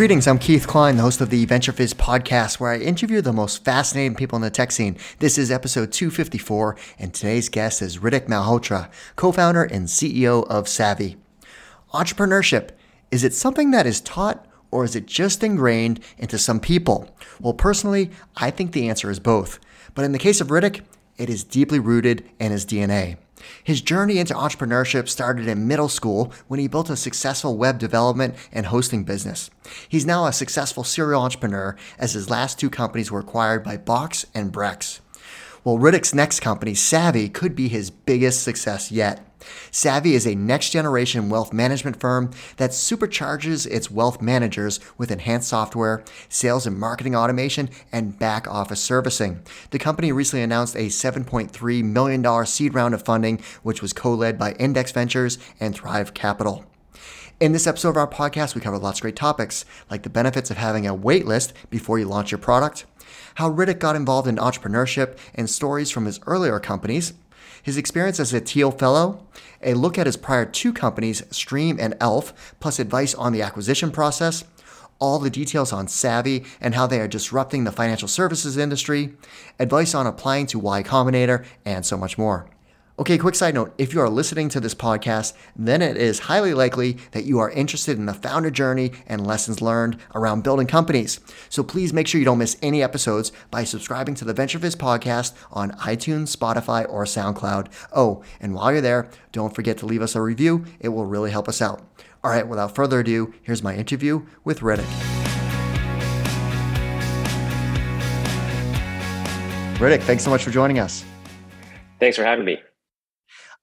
Greetings, I'm Keith Cline, the host of the VentureFizz podcast, where I interview the most fascinating people in the tech scene. This is episode 254, and today's guest is Ritik Malhotra, co founder and CEO of Savvy. Entrepreneurship is it something that is taught or is it just ingrained into some people? Well, personally, I think the answer is both. But in the case of Ritik, it is deeply rooted in his DNA. His journey into entrepreneurship started in middle school when he built a successful web development and hosting business. He's now a successful serial entrepreneur as his last two companies were acquired by Box and Brex. Well, Ritik's next company, Savvy, could be his biggest success yet. Savvy is a next generation wealth management firm that supercharges its wealth managers with enhanced software, sales and marketing automation, and back office servicing. The company recently announced a $7.3 million seed round of funding, which was co led by Index Ventures and Thrive Capital. In this episode of our podcast, we cover lots of great topics, like the benefits of having a wait list before you launch your product, how Ritik got involved in entrepreneurship, and stories from his earlier companies, his experience as a Thiel Fellow, a look at his prior two companies, Stream and Elph, plus advice on the acquisition process, all the details on Savvy and how they are disrupting the financial services industry, advice on applying to Y Combinator, and so much more. Okay, quick side note if you are listening to this podcast, then it is highly likely that you are interested in the founder journey and lessons learned around building companies. So please make sure you don't miss any episodes by subscribing to the VentureFizz podcast on iTunes, Spotify, or SoundCloud. Oh, and while you're there, don't forget to leave us a review, it will really help us out. All right, without further ado, here's my interview with Ritik. Ritik, thanks so much for joining us. Thanks for having me.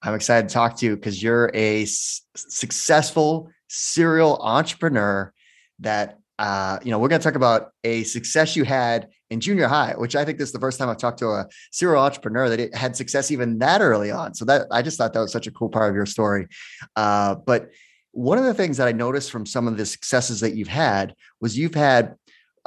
I'm excited to talk to you because you're a s- successful serial entrepreneur that uh, you know we're going to talk about a success you had in junior high which i think this is the first time i've talked to a serial entrepreneur that had success even that early on. So that i just thought that was such a cool part of your story. Uh, but one of the things that i noticed from some of the successes that you've had was you've had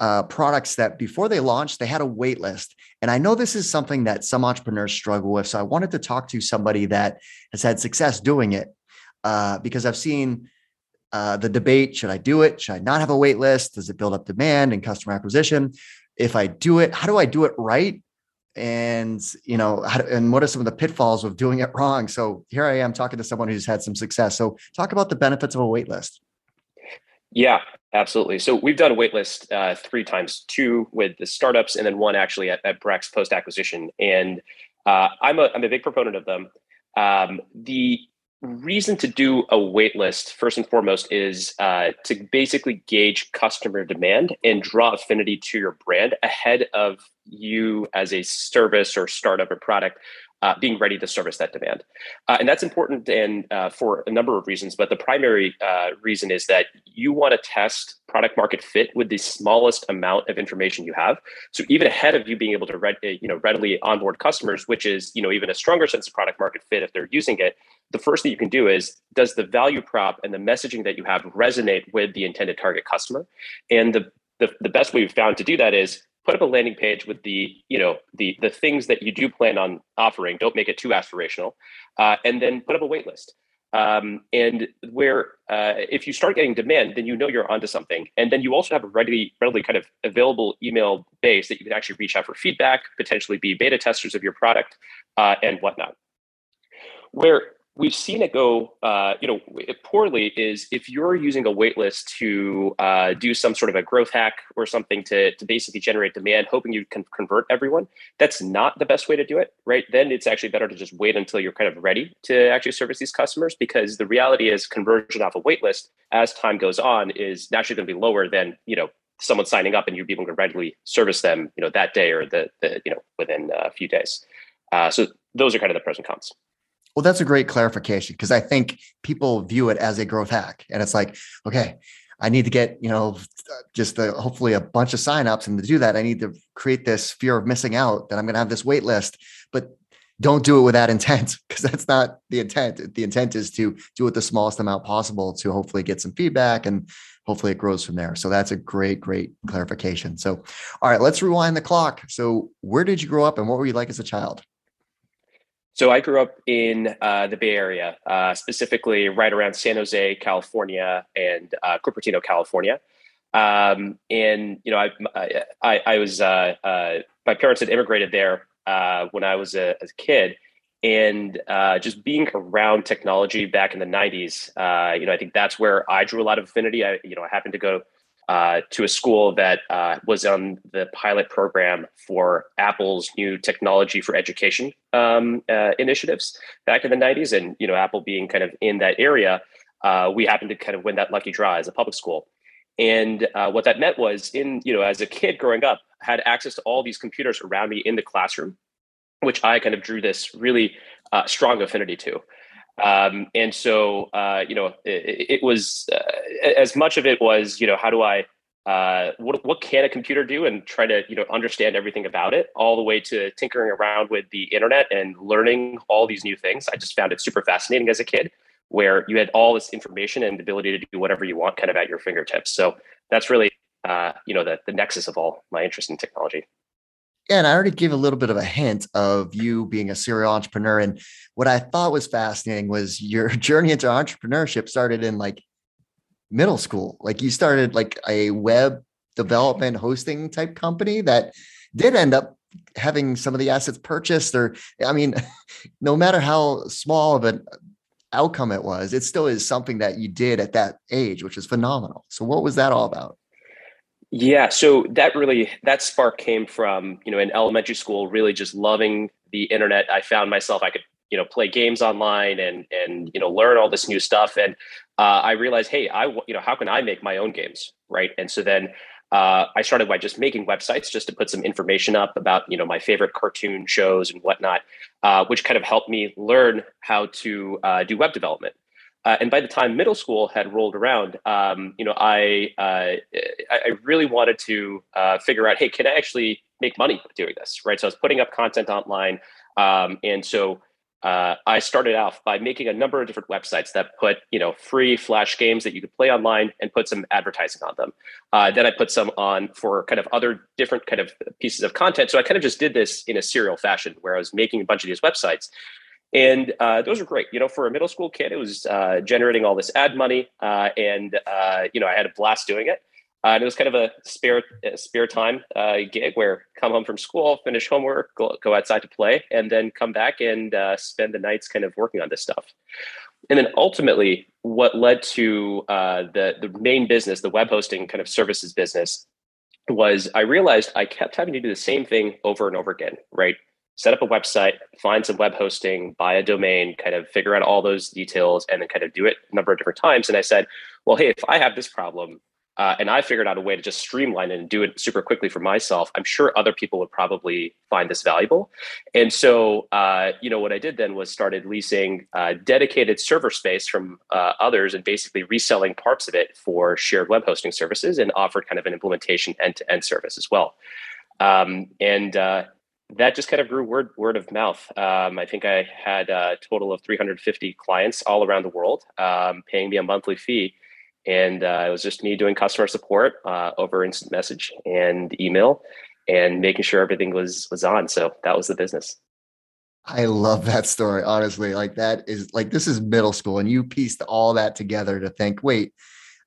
uh, products that before they launched, they had a wait list. And I know this is something that some entrepreneurs struggle with. So I wanted to talk to somebody that has had success doing it uh, because I've seen uh, the debate should I do it? Should I not have a wait list? Does it build up demand and customer acquisition? If I do it, how do I do it right? And you know, how, and what are some of the pitfalls of doing it wrong? So here I am talking to someone who's had some success. So talk about the benefits of a wait list. Yeah, absolutely. So we've done a waitlist uh, three times, two with the startups, and then one actually at, at Brex post acquisition. And uh, I'm a I'm a big proponent of them. Um, the reason to do a waitlist first and foremost is uh, to basically gauge customer demand and draw affinity to your brand ahead of you as a service or startup or product uh, being ready to service that demand. Uh, and that's important and uh, for a number of reasons, but the primary uh, reason is that you want to test product market fit with the smallest amount of information you have. So even ahead of you being able to read, uh, you know, readily onboard customers, which is you know even a stronger sense of product market fit if they're using it, the first thing you can do is does the value prop and the messaging that you have resonate with the intended target customer? And the the, the best way we've found to do that is put up a landing page with the you know the the things that you do plan on offering. Don't make it too aspirational. Uh, and then put up a wait list. Um, and where uh, if you start getting demand then you know you're onto something. And then you also have a readily readily kind of available email base that you can actually reach out for feedback potentially be beta testers of your product uh, and whatnot. Where we've seen it go, uh, you know, poorly is if you're using a waitlist to uh, do some sort of a growth hack or something to, to basically generate demand, hoping you can convert everyone. That's not the best way to do it, right? Then it's actually better to just wait until you're kind of ready to actually service these customers because the reality is conversion off a waitlist as time goes on is naturally going to be lower than, you know, someone signing up and you be able to readily service them, you know, that day or the, the you know, within a few days. Uh, so those are kind of the pros and cons. Well, that's a great clarification because I think people view it as a growth hack. And it's like, okay, I need to get, you know, just hopefully a bunch of signups. And to do that, I need to create this fear of missing out that I'm going to have this wait list. But don't do it with that intent because that's not the intent. The intent is to do it the smallest amount possible to hopefully get some feedback and hopefully it grows from there. So that's a great, great clarification. So, all right, let's rewind the clock. So, where did you grow up and what were you like as a child? So I grew up in uh, the Bay Area, uh, specifically right around San Jose, California, and uh, Cupertino, California. Um, and you know, I I, I was uh, uh, my parents had immigrated there uh, when I was a, a kid, and just being around technology back in the '90s, uh, you know, I think that's where I drew a lot of affinity. I you know I happened to go uh, to a school that uh, was on the pilot program for Apple's new technology for education um, uh, initiatives back in the 90s. And, you know, Apple being kind of in that area, uh, we happened to kind of win that lucky draw as a public school. And uh, what that meant was in, you know, as a kid growing up, had access to all these computers around me in the classroom, which I kind of drew this really strong affinity to. Um, and so, uh, you know, it, it was uh, as much of it was, you know, how do I, uh, what, what can a computer do and try to, you know, understand everything about it all the way to tinkering around with the internet and learning all these new things. I just found it super fascinating as a kid where you had all this information and the ability to do whatever you want kind of at your fingertips. So that's really, uh, you know, the, the nexus of all my interest in technology. Yeah, and I already gave a little bit of a hint of you being a serial entrepreneur. And what I thought was fascinating was your journey into entrepreneurship started in like middle school. Like you started like a web development hosting type company that did end up having some of the assets purchased or i mean no matter how small of an outcome it was it still is something that you did at that age which is phenomenal so what was that all about yeah, so that really that spark came from you know in elementary school, really just loving the internet. I found myself I could you know play games online and and you know learn all this new stuff, and uh, I realized, hey, I you know how can I make my own games, right? And so then uh, I started by just making websites just to put some information up about you know my favorite cartoon shows and whatnot, uh, which kind of helped me learn how to uh, do web development. Uh, and by the time middle school had rolled around, um, you know, I uh, I really wanted to uh, figure out, hey, can I actually make money doing this? Right. So I was putting up content online, um, and so uh, I started off by making a number of different websites that put you know free flash games that you could play online and put some advertising on them. Uh, then I put some on for kind of other different kind of pieces of content. So I kind of just did this in a serial fashion, where I was making a bunch of these websites and uh, those were great. You know, for a middle school kid, it was uh, generating all this ad money, uh, and uh, you know, I had a blast doing it. Uh, and it was kind of a spare a spare time uh, gig where come home from school, finish homework, go, go outside to play, and then come back and spend the nights kind of working on this stuff. And then ultimately, what led to the the main business, the web hosting kind of services business, was I realized I kept having to do the same thing over and over again. Right, set up a website, find some web hosting, buy a domain, kind of figure out all those details, and then kind of do it a number of different times. And I said, well, hey, if I have this problem uh, and I figured out a way to just streamline it and do it super quickly for myself, I'm sure other people would probably find this valuable. And so, uh, you know, what I did then was started leasing uh, dedicated server space from uh, others and basically reselling parts of it for shared web hosting services and offered kind of an implementation end to end service as well. Um, and uh, that just kind of grew word word of mouth. Um, I think I had a total of 350 clients all around the world um, paying me a monthly fee, and uh, it was just me doing customer support uh, over instant message and email, and making sure everything was was on. So that was the business. I love that story. Honestly, like that is like this is middle school, and you pieced all that together to think, wait,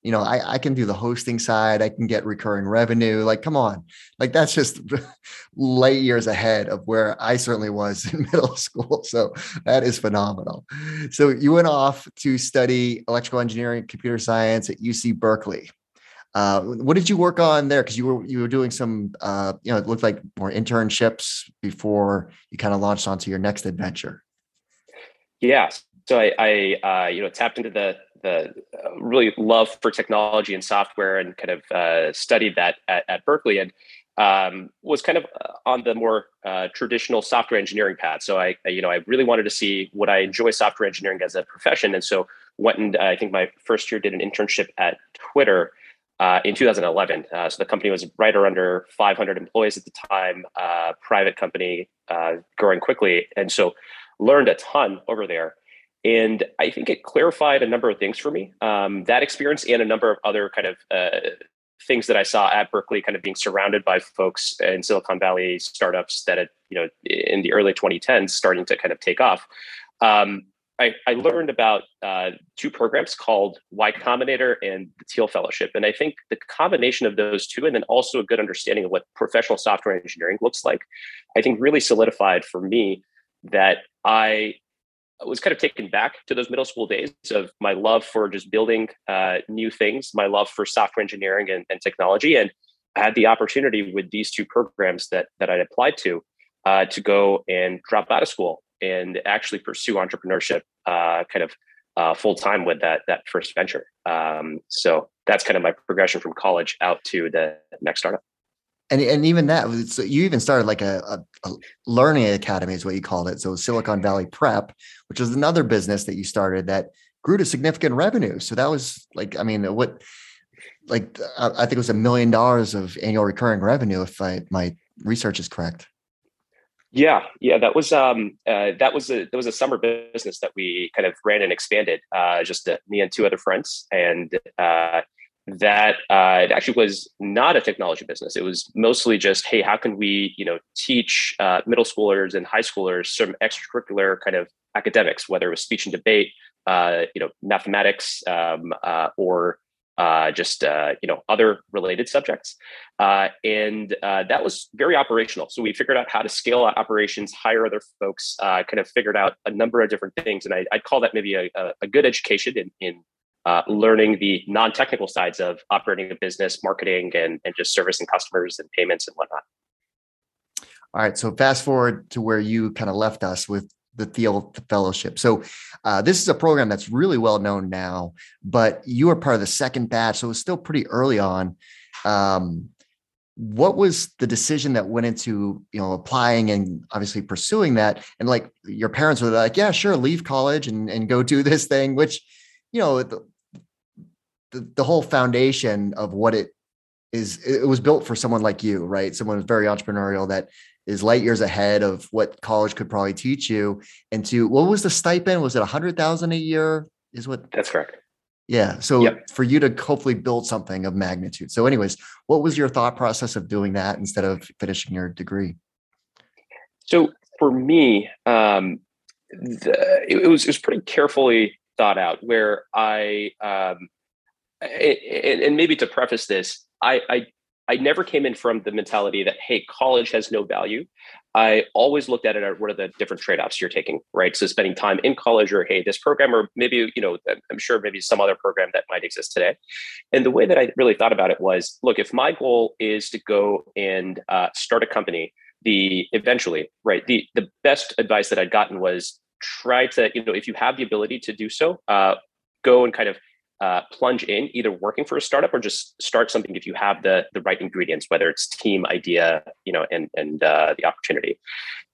you know, I, I can do the hosting side, I can get recurring revenue. Like, come on. Like, that's just light years ahead of where I certainly was in middle school. So that is phenomenal. So you went off to study electrical engineering, computer science at UC Berkeley. Uh, what did you work on there? Because you were you were doing some, uh, you know, it looked like more internships before you kind of launched onto your next adventure. Yeah, so I, I uh, you know tapped into the the uh, really love for technology and software and kind of uh, studied that at, at Berkeley and um, was kind of uh, on the more uh, traditional software engineering path. So I, you know, I really wanted to see would I enjoy software engineering as a profession, and so went and I think my first year did an internship at Twitter uh, in 2011. Uh, so the company was right or under 500 employees at the time, uh, private company, uh, growing quickly, and so learned a ton over there. And I think it clarified a number of things for me. Um, that experience and a number of other kind of uh, things that I saw at Berkeley, kind of being surrounded by folks in Silicon Valley startups that had, you know, in the early 2010s starting to kind of take off. Um, I, I learned about uh, two programs called Y Combinator and the Thiel Fellowship. And I think the combination of those two, and then also a good understanding of what professional software engineering looks like, I think really solidified for me that I was kind of taken back to those middle school days of my love for just building uh, new things, my love for software engineering and, and, technology. And I had the opportunity with these two programs that, that I'd applied to uh, to go and drop out of school and actually pursue entrepreneurship uh, kind of uh, full time with that that first venture. Um, so that's kind of my progression from college out to the next startup. And and even that, so you even started like a, a, a, learning academy is what you called it. So Silicon Valley Prep, which was another business that you started that grew to significant revenue. So that was like, I mean, what, like I think it was a million dollars of annual recurring revenue if I, my research is correct. Yeah, yeah, that was um, uh, that was a that was a summer business that we kind of ran and expanded. Uh, just uh, me and two other friends, and uh, that uh, it actually was not a technology business. It was mostly just, hey, how can we, you know, teach uh, middle schoolers and high schoolers some extracurricular kind of academics, whether it was speech and debate, you know, mathematics, um, or uh, just uh, you know other related subjects, uh, and uh, that was very operational. So we figured out how to scale out operations, hire other folks, uh, kind of figured out a number of different things, and I, would call that maybe a, a, good education in, in uh, learning the non-technical sides of operating a business, marketing, and and just servicing customers and payments and whatnot. All right, so fast forward to where you kind of left us with the Thiel Fellowship. So uh, this is a program that's really well known now, but you were part of the second batch, so it was still pretty early on. Um, what was the decision that went into you know applying and obviously pursuing that? And like your parents were like, yeah, sure, leave college and and go do this thing, which you know the, the, whole foundation of what it is it was built for someone like you right someone who's very entrepreneurial that is light years ahead of what college could probably teach you. And to what was the stipend? Was it a hundred thousand a year? Is what that's correct. Yeah. So yep. for you to hopefully build something of magnitude. So, anyways, what was your thought process of doing that instead of finishing your degree? So for me, um, the, it, it, was it was pretty carefully thought out. Where I um, and, and maybe to preface this, I, I I never came in from the mentality that, hey, college has no value. I always looked at it at what are the different trade-offs you're taking, right? So spending time in college or hey, this program, or maybe, you know, I'm sure maybe some other program that might exist today. And the way that I really thought about it was, look, if my goal is to go and uh, start a company, the eventually, right, the the best advice that I'd gotten was try to, you know, if you have the ability to do so, uh, go and kind of uh, plunge in either working for a startup or just start something if you have the the right ingredients whether it's team idea you know and and uh, the opportunity.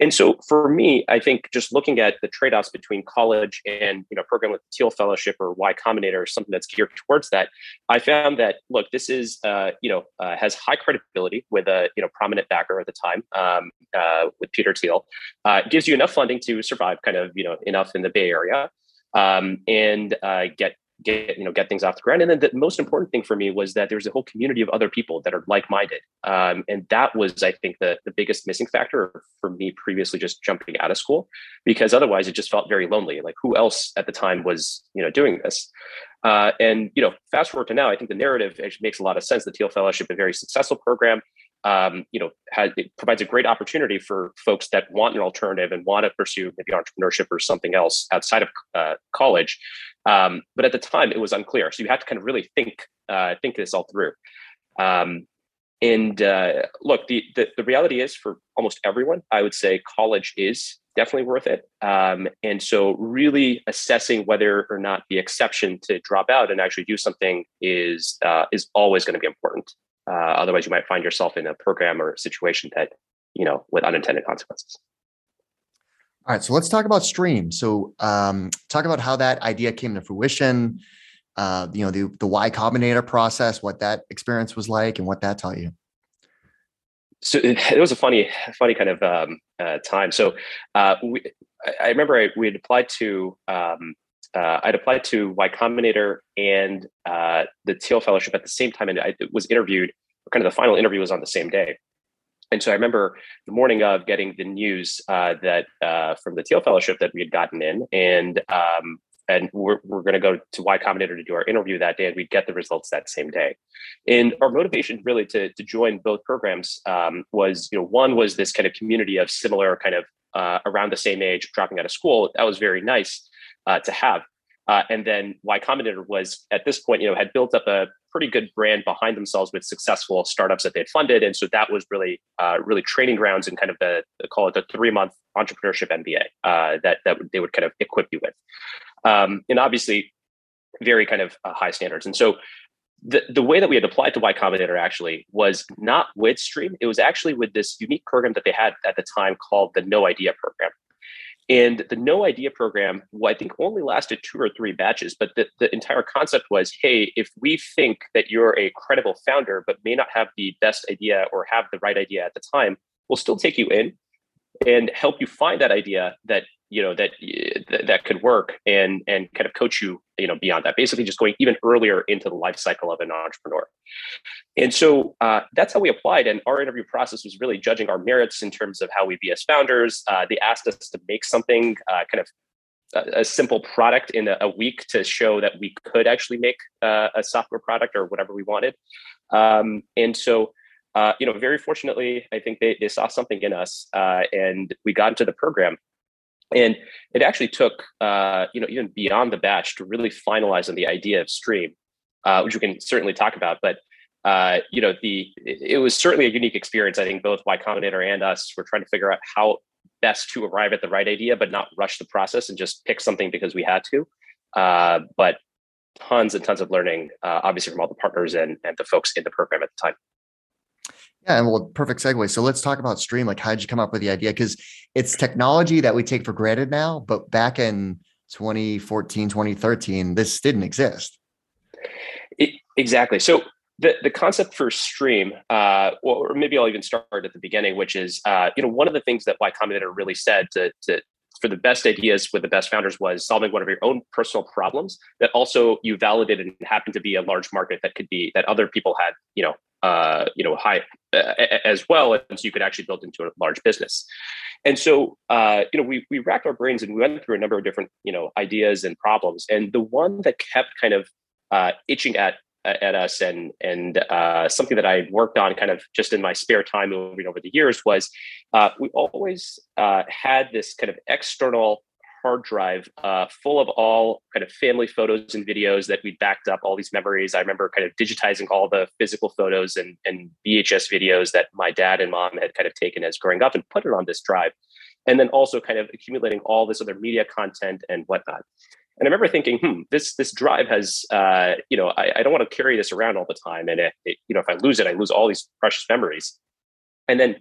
And so for me i think just looking at the trade-offs between college and you know program with the Thiel fellowship or y combinator or something that's geared towards that i found that look this is uh, you know uh, has high credibility with a you know prominent backer at the time um, uh, with peter Thiel uh, gives you enough funding to survive kind of you know enough in the bay area um, and uh, get get you know get things off the ground. And then the most important thing for me was that there's a whole community of other people that are like-minded. Um, and that was i think the, the biggest missing factor for me previously just jumping out of school because otherwise it just felt very lonely. Like who else at the time was you know doing this? Uh, and you know fast forward to now i think the narrative makes a lot of sense. The Thiel fellowship a very successful program um, you know, has, it provides a great opportunity for folks that want an alternative and want to pursue maybe entrepreneurship or something else outside of uh, college. Um, but at the time, it was unclear, so you had to kind of really think uh, think this all through. Um, and uh, look, the, the, the reality is for almost everyone, I would say college is definitely worth it. Um, and so, really assessing whether or not the exception to drop out and actually do something is uh, is always going to be important. Uh, otherwise, you might find yourself in a program or situation that, you know, with unintended consequences. All right, so let's talk about Stream. So, um, talk about how that idea came to fruition. Uh, you know, the the Y Combinator process, what that experience was like, and what that taught you. So it, was a funny, funny kind of um, uh, time. So uh, we, I remember I, we had applied to um, uh, I'd applied to Y Combinator and uh, the Thiel Fellowship at the same time, and I was interviewed. Kind of the final interview was on the same day, And so I remember the morning of getting the news uh, that uh, from the Thiel Fellowship that we had gotten in, and um, and we're, we're going to go to Y Combinator to do our interview that day, and we'd get the results that same day. And our motivation really to, to join both programs um, was, you know, one was this kind of community of similar kind of uh, around the same age, dropping out of school. That was very nice uh, to have. Uh, and then Y Combinator was at this point, you know, had built up a pretty good brand behind themselves with successful startups that they had funded, and so that was really, uh, really training grounds and kind of the, the call it the three month entrepreneurship MBA uh, that that they would kind of equip you with, um, and obviously very kind of uh, high standards. And so the, the way that we had applied to Y Combinator actually was not with Stream. It was actually with this unique program that they had at the time called the No Idea program. And the No Idea program, well, I think only lasted two or three batches, but the, the entire concept was hey, if we think that you're a credible founder, but may not have the best idea or have the right idea at the time, we'll still take you in and help you find that idea that you know that that could work and and kind of coach you you know beyond that. Basically just going even earlier into the life cycle of an entrepreneur. And so uh, that's how we applied. And our interview process was really judging our merits in terms of how we be as founders. Uh, they asked us to make something uh, kind of a, a, simple product in a, a, week to show that we could actually make uh, a software product or whatever we wanted. Um, and so uh, you know, very fortunately, I think they, they saw something in us uh, and we got into the program. And it actually took, uh, you know, even beyond the batch to really finalize on the idea of stream, uh, which we can certainly talk about. But uh, you know, the it, was certainly a unique experience. I think both Y Combinator and us were trying to figure out how best to arrive at the right idea, but not rush the process and just pick something because we had to. Uh, but tons and tons of learning, obviously from all the partners and and the folks in the program at the time. Yeah, and well, perfect segue. So let's talk about Stream. Like, how did you come up with the idea? Because it's technology that we take for granted now, but back in 2014, 2013, this didn't exist. It, exactly. So the, the concept for Stream, uh, or maybe I'll even start at the beginning, which is, uh, you know, one of the things that Y Combinator really said to, to for the best ideas with the best founders was solving one of your own personal problems that also you validated and happened to be a large market that could be that other people had you know uh, you know high uh, as well and so you could actually build into a large business. And so uh, you know we we racked our brains and we went through a number of different you know ideas and problems. And the one that kept kind of uh, itching at at us and and uh, something that I worked on kind of just in my spare time moving over the years was uh, we always had this kind of external hard drive uh, full of all kind of family photos and videos that we backed up all these memories. I remember kind of digitizing all the physical photos and, and VHS videos that my dad and mom had kind of taken as growing up and put it on this drive. And then also kind of accumulating all this other media content and whatnot. And I remember thinking, hmm, this this drive has, uh, you know, I, I, don't want to carry this around all the time, and it, it, you know, if I lose it, I lose all these precious memories. And then,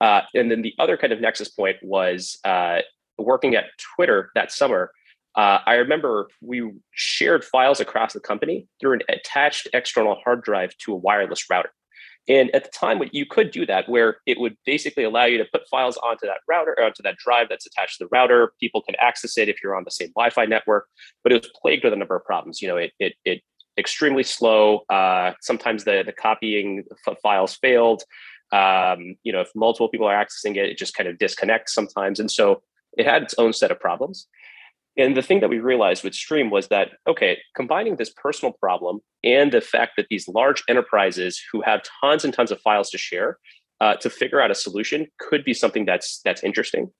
uh, and then the other kind of nexus point was uh, working at Twitter that summer. Uh, I remember we shared files across the company through an attached external hard drive to a wireless router. And at the time, you could do that where it would basically allow you to put files onto that router, onto that drive that's attached to the router. People can access it if you're on the same Wi-Fi network. But it was plagued with a number of problems. You know, it it, it extremely slow. Uh, sometimes the the copying f- files failed. Um, you know, if multiple people are accessing it, it just kind of disconnects sometimes. And so it had its own set of problems. And the thing that we realized with Stream was that, okay, combining this personal problem and the fact that these large enterprises who have tons and tons of files to share uh, to figure out a solution could be something that's that's interesting.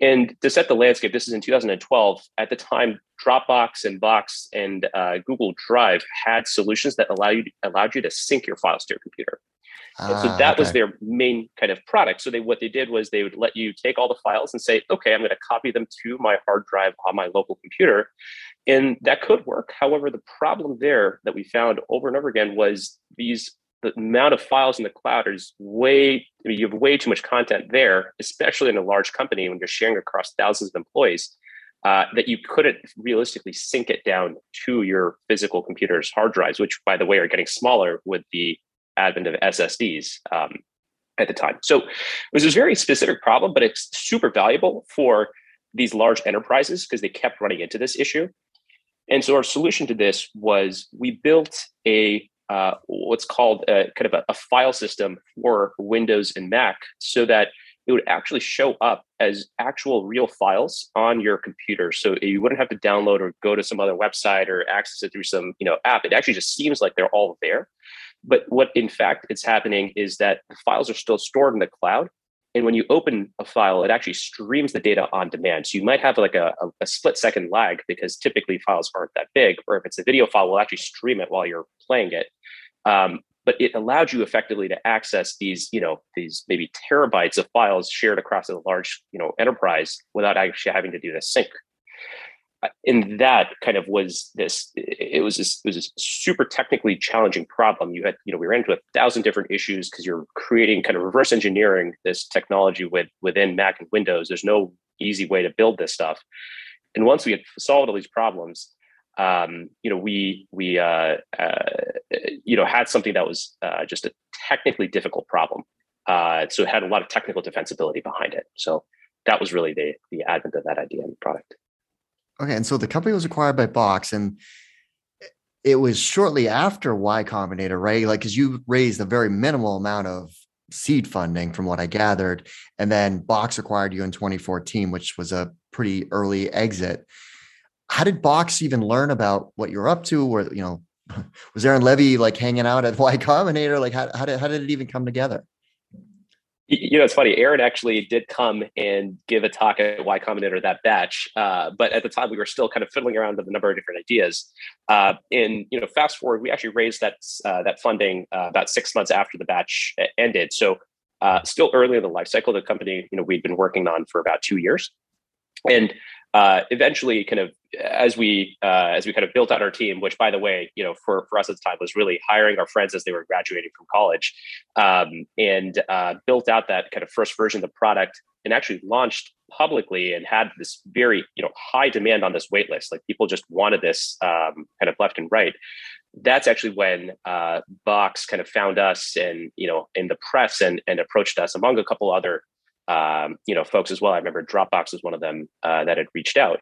And to set the landscape, this is in 2012. At the time, Dropbox and Box and uh, Google Drive had solutions that allow you allowed you to sync your files to your computer. And so ah, that okay. was their main kind of product. So they what they did was they would let you take all the files and say, okay, I'm going to copy them to my hard drive on my local computer. And that could work. However, the problem there that we found over and over again was these the amount of files in the cloud is way I mean, you have way too much content there, especially in a large company when you're sharing across thousands of employees. Uh, that you couldn't realistically sync it down to your physical computer's hard drives, which, by the way, are getting smaller with the advent of SSDs um, at the time. So it was a very specific problem, but it's super valuable for these large enterprises because they kept running into this issue. And so our solution to this was we built a uh, what's called a, kind of a, a, file system for Windows and Mac so that it would actually show up as actual real files on your computer. So you wouldn't have to download or go to some other website or access it through some you know app. It actually just seems like they're all there. But what in fact it's happening is that the files are still stored in the cloud. And when you open a file, it actually streams the data on demand. So you might have like a, a, a split second lag because typically files aren't that big. Or if it's a video file, we'll actually stream it while you're playing it. Um, but it allowed you effectively to access these, you know, these maybe terabytes of files shared across a large, you know, enterprise without actually having to do the sync. And that kind of was this. It was this. It was this super technically challenging problem. You had, you know, we ran into a thousand different issues because you're creating kind of reverse engineering this technology with within Mac and Windows. There's no easy way to build this stuff. And once we had solved all these problems, um, you know, we we uh, uh, you know had something that was uh, just a technically difficult problem. Uh, so it had a lot of technical defensibility behind it. So that was really the the advent of that idea and product. Okay, and so the company was acquired by Box, and it was shortly after Y Combinator, right? Like, because you raised a very minimal amount of seed funding, from what I gathered, and then Box acquired you in 2014, which was a pretty early exit how did Box even learn about what you're up to? Or, you know, was Aaron Levie like hanging out at Y Combinator? Like how, how did, how did it even come together? You know, it's funny. Aaron actually did come and give a talk at Y Combinator that batch, uh, but at the time we were still kind of fiddling around with a number of different ideas. Uh, and you know, fast forward, we actually raised that uh, that funding uh, about six months after the batch ended. So uh, still early in the life cycle, the company you know we'd been working on for about two years, and uh, eventually kind of as we uh, as we kind of built out our team which by the way you know for, for us at the time was really hiring our friends as they were graduating from college um, and uh, built out that kind of first version of the product and actually launched publicly and had this very you know high demand on this wait list like people just wanted this um, kind of left and right. That's actually when uh, box kind of found us and you know in the press and and approached us among a couple other um, you know folks as well. I remember Dropbox was one of them uh, that had reached out,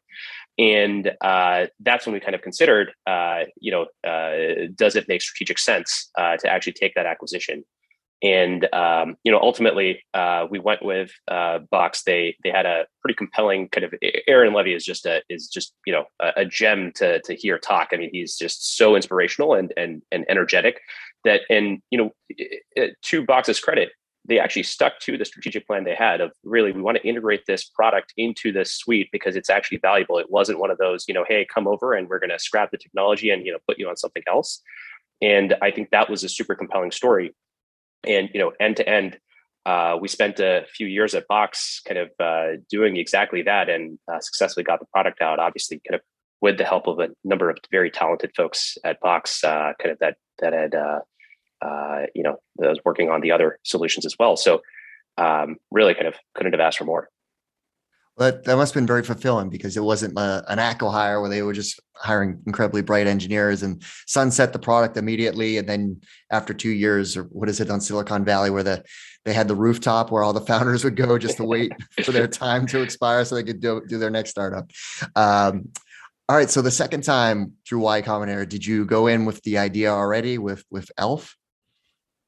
and uh, that's when we kind of considered, uh, you know, uh, does it make strategic sense uh, to actually take that acquisition? And um, you know, ultimately, uh, we went with Box. They they had a pretty compelling kind of. Aaron Levie is just a is just you know a, a gem to to hear talk. I mean, he's just so inspirational and and and energetic that and you know to Box's credit they actually stuck to the strategic plan they had of really we want to integrate this product into this suite because it's actually valuable. It wasn't one of those you know hey come over and we're going to scrap the technology and you know put you on something else. And i think that was a super compelling story. And you know end to end uh, we spent a few years at box kind of uh, doing exactly that and uh, successfully got the product out obviously kind of with the help of a number of very talented folks at box uh, kind of that that had uh, you know, I was working on the other solutions as well. So um, really kind of couldn't have asked for more. But that must have been very fulfilling because it wasn't a, uh, an acqui-hire where they were just hiring incredibly bright engineers and sunset the product immediately. And then after two years, or what is it on Silicon Valley, where the they had the rooftop where all the founders would go just to wait for their time to expire so they could do, do their next startup. Um, all right. So the second time through Y Combinator, did you go in with the idea already with with Elph?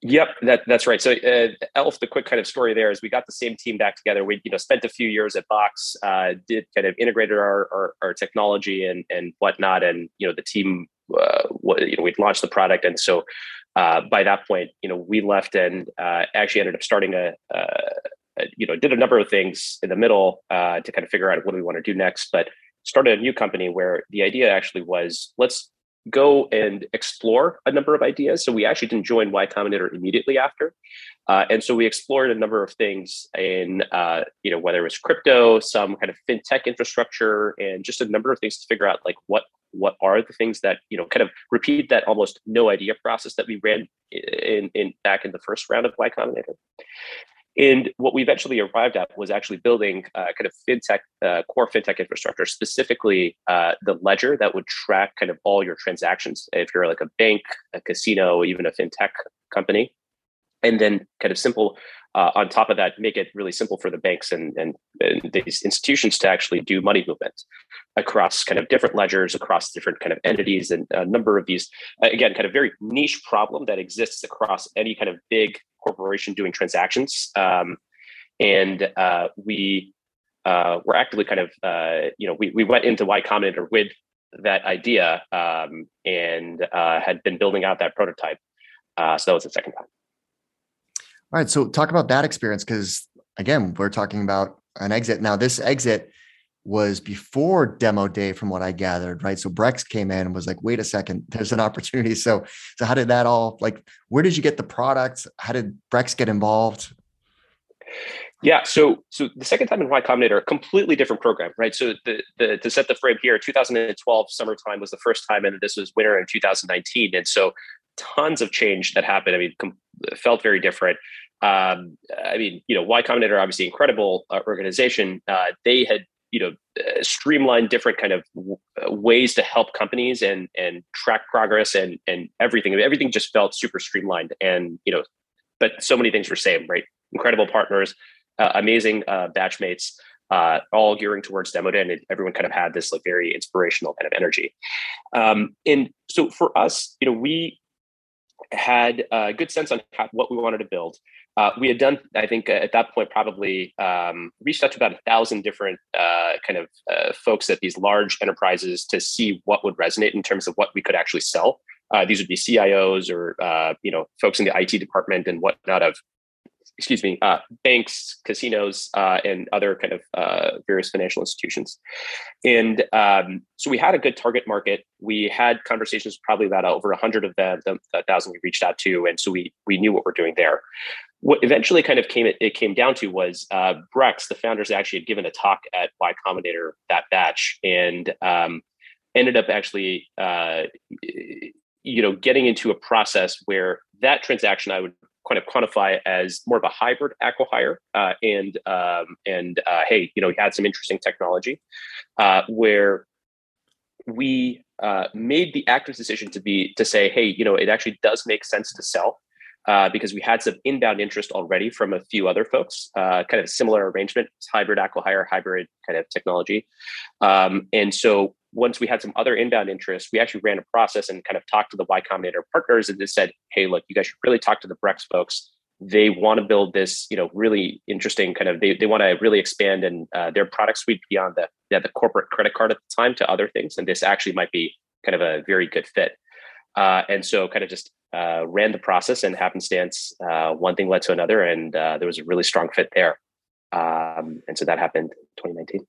Yep, that, that's right. So uh, Elph, the quick kind of story there is we got the same team back together. We you know spent a few years at Box, uh, did kind of integrated our, our, our technology and and whatnot, and you know the team, uh, you know we'd launched the product, and so uh, by that point, you know we left and uh, actually ended up starting a, a, you know did a number of things in the middle uh, to kind of figure out what do we want to do next, but started a new company where the idea actually was let's go and explore a number of ideas. So we actually didn't join Y Combinator immediately after. Uh, and so we explored a number of things in, uh, you know, whether it was crypto, some kind of fintech infrastructure, and just a number of things to figure out like what what are the things that you know kind of repeat that almost no idea process that we ran in, in back in the first round of Y Combinator. And what we eventually arrived at was actually building uh, kind of fintech, uh, core fintech infrastructure, specifically uh, the ledger that would track kind of all your transactions. If you're like a bank, a casino, even a fintech company, and then kind of simple uh, on top of that, make it really simple for the banks and, and, and these institutions to actually do money movement across kind of different ledgers, across different kind of entities, and a number of these, again, kind of very niche problem that exists across any kind of big corporation doing transactions. Um, and uh, we uh, were actively kind of, uh, you know, we, we went into Y Combinator with that idea um, and uh, had been building out that prototype. Uh, so that was the second time. All right. So talk about that experience because again, we're talking about an exit. Now, this exit was before demo day, from what I gathered, right? So Brex came in and was like, wait a second, there's an opportunity. So, so how did that all like where did you get the product? How did Brex get involved? Yeah, so so the second time in Y Combinator, completely different program, right? So the, the to set the frame here, 2012 summertime was the first time, and this was winter in 2019, and so tons of change that happened. I mean, com- felt very different. Um, I mean, you know, Y Combinator, obviously incredible uh, organization. Uh, they had, you know, streamline different kind of uh, ways to help companies and and track progress and and everything. Everything just felt super streamlined, and you know, but so many things were same, right? Incredible partners, uh, amazing uh, batchmates. all gearing towards demo day, and everyone kind of had this like very inspirational kind of energy. Um, and so for us, you know, we had a good sense on how, what we wanted to build. Uh, we had done, I think, uh, at that point, probably um, reached out to about a thousand different uh, kind of uh, folks at these large enterprises to see what would resonate in terms of what we could actually sell. Uh, these would be CIOs or you know folks in the IT department and whatnot of excuse me, uh, banks, casinos, uh, and other kind of uh, various financial institutions. And um, so we had a good target market. We had conversations probably about over a hundred of them, the, the, thousand we reached out to, and so we we knew what we're doing there. What eventually kind of came it, it came down to was uh, Brex, the founders actually had given a talk at Y Combinator that batch, and um, ended up actually uh, you know getting into a process where that transaction I would kind of quantify as more of a hybrid acquihire uh, and um, and uh, hey you know we had some interesting technology uh, where we uh, made the active decision to be to say hey you know it actually does make sense to sell uh, because we had some inbound interest already from a few other folks, uh, kind of similar arrangement, hybrid acquihire, hybrid kind of technology. Um, and so once we had some other inbound interest, we actually ran a process and kind of talked to the Y Combinator partners and just said, hey, look, you guys should really talk to the Brex folks. They want to build this, you know, really interesting kind of. They, they want to really expand and uh, their product suite beyond the the corporate credit card at the time to other things, and this actually might be kind of a very good fit. Uh, and so, kind of just uh, ran the process, and happenstance, uh, one thing led to another, and uh, there was a really strong fit there. Um, and so that happened 2019.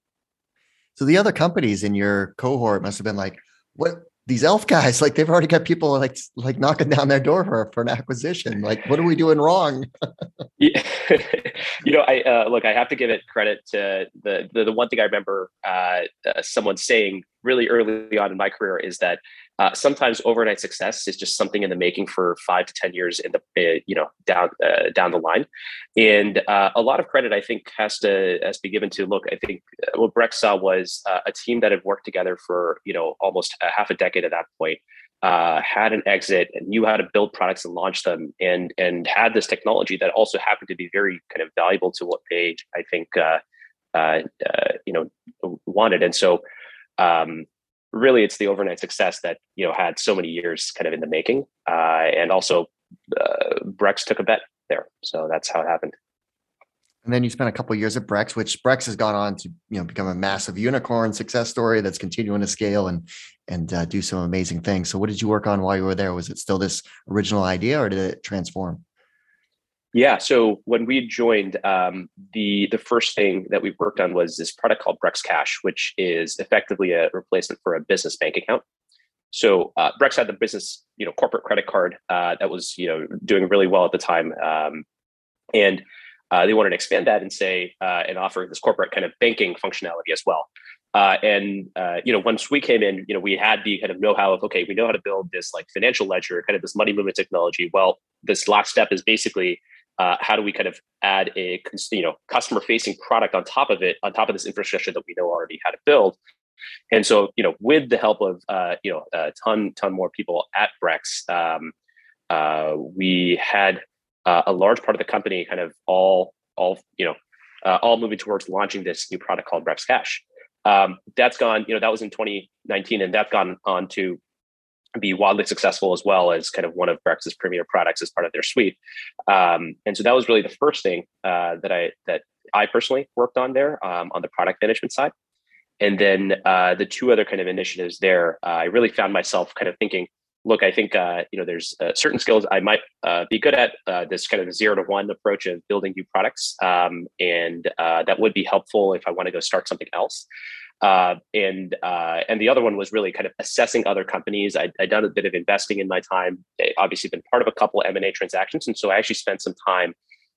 So the other companies in your cohort must have been like, what these Elph guys, like they've already got people like like knocking down their door for, for an acquisition. Like, what are we doing wrong? you know, I uh, look, I have to give it credit to the the, the one thing I remember uh, uh, someone saying really early on in my career is that uh, sometimes overnight success is just something in the making for five to ten years in the uh, you know down uh, down the line, and uh, a lot of credit I think has to has to be given to look. I think uh, what Brex saw was uh, a team that had worked together for you know almost a half a decade at that point. had an exit and knew how to build products and launch them, and and had this technology that also happened to be very kind of valuable to what they I think you know wanted, and so um, really it's the overnight success that you know had so many years kind of in the making uh, and also uh, brex took a bet there so that's how it happened. And then you spent a couple years at brex which brex has gone on to you know become a massive unicorn success story that's continuing to scale and and uh, do some amazing things. So what did you work on while you were there? Was it still this original idea or did it transform yeah. So when we joined, um, the the first thing that we worked on was this product called Brex Cash, which is effectively a replacement for a business bank account. So uh, Brex had the business, you know, corporate credit card uh, that was, you know, doing really well at the time, um, and uh, they wanted to expand that and say uh, and offer this corporate kind of banking functionality as well. Uh, and uh, you know, once we came in, you know, we had the kind of know-how of okay, we know how to build this like financial ledger, kind of this money movement technology. Well, this last step is basically uh, how do we kind of add a you know customer facing product on top of it on top of this infrastructure that we know already how to build and so you know with the help of uh, you know a ton ton more people at brex um, uh, we had uh, a large part of the company kind of all all you know uh, all moving towards launching this new product called Brex Cash. Um, that's gone, you know, that was in 2019, and that's gone on to be wildly successful as well as kind of one of Brex's premier products as part of their suite. Um, and so that was really the first thing uh, that I that I personally worked on there um, on the product management side. And then uh, the two other kind of initiatives there, uh, I really found myself kind of thinking, look, I think uh, you know there's uh, certain skills I might uh, be good at. This kind of zero to one approach of building new products, um, and that would be helpful if I want to go start something else. Uh, and and the other one was really kind of assessing other companies. I, I'd done a bit of investing in my time. I obviously, been part of a couple M and A transactions, and so I actually spent some time.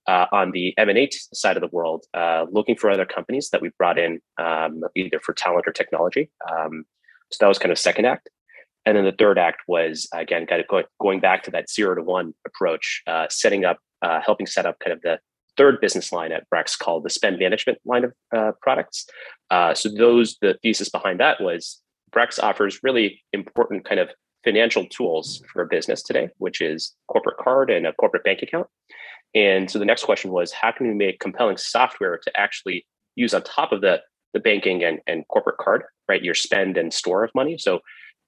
on the M&A side of the world, looking for other companies that we brought in um, either for talent or technology. Um, so that was kind of second act. And then the third act was again kind of going, going back to that zero to one approach, uh, setting up, uh, helping set up kind of the third business line at Brex called the spend management line of uh, products. Uh, so those the thesis behind that was Brex offers really important kind of financial tools for a business today, which is corporate card and a corporate bank account. And so the next question was, how can we make compelling software to actually use on top of the the banking and, and corporate card, right? Your spend and store of money. So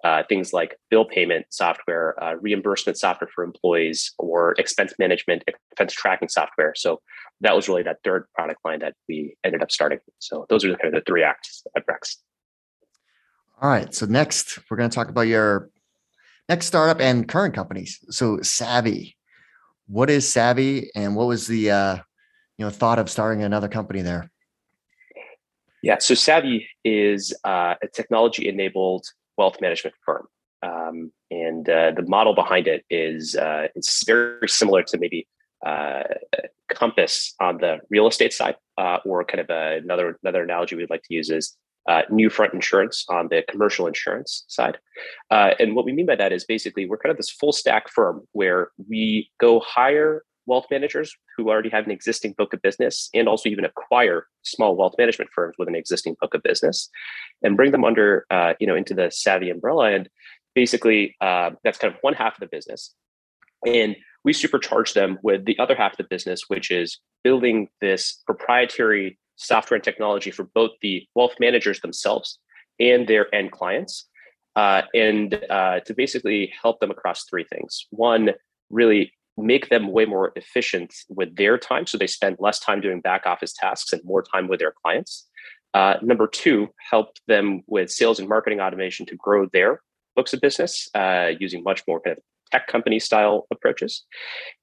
uh, things like bill payment software, uh, reimbursement software for employees, or expense management, expense tracking software. So that was really that third product line that we ended up starting. So those are kind of the three acts at Brex. All right. So next, we're going to talk about your next startup and current companies. So Savvy, what is Savvy, and what was the uh, you know thought of starting another company there? Yeah, so Savvy is uh, a technology-enabled wealth management firm. Um, and uh, the model behind it is uh, it's very similar to maybe uh, Compass on the real estate side, uh, or kind of a, another another analogy we'd like to use is uh, Newfront Insurance on the commercial insurance side. Uh, and what we mean by that is basically we're kind of this full stack firm where we go hire wealth managers who already have an existing book of business and also even acquire small wealth management firms with an existing book of business and bring them under uh, you know into the savvy umbrella. And basically uh, that's kind of one half of the business. And we supercharge them with the other half of the business which is building this proprietary software and technology for both the wealth managers themselves and their end clients uh, and uh, to basically help them across three things. One really make them way more efficient with their time so they spend less time doing back office tasks and more time with their clients. Uh, number two help them with sales and marketing automation to grow their books of business uh, using much more kind of tech company style approaches.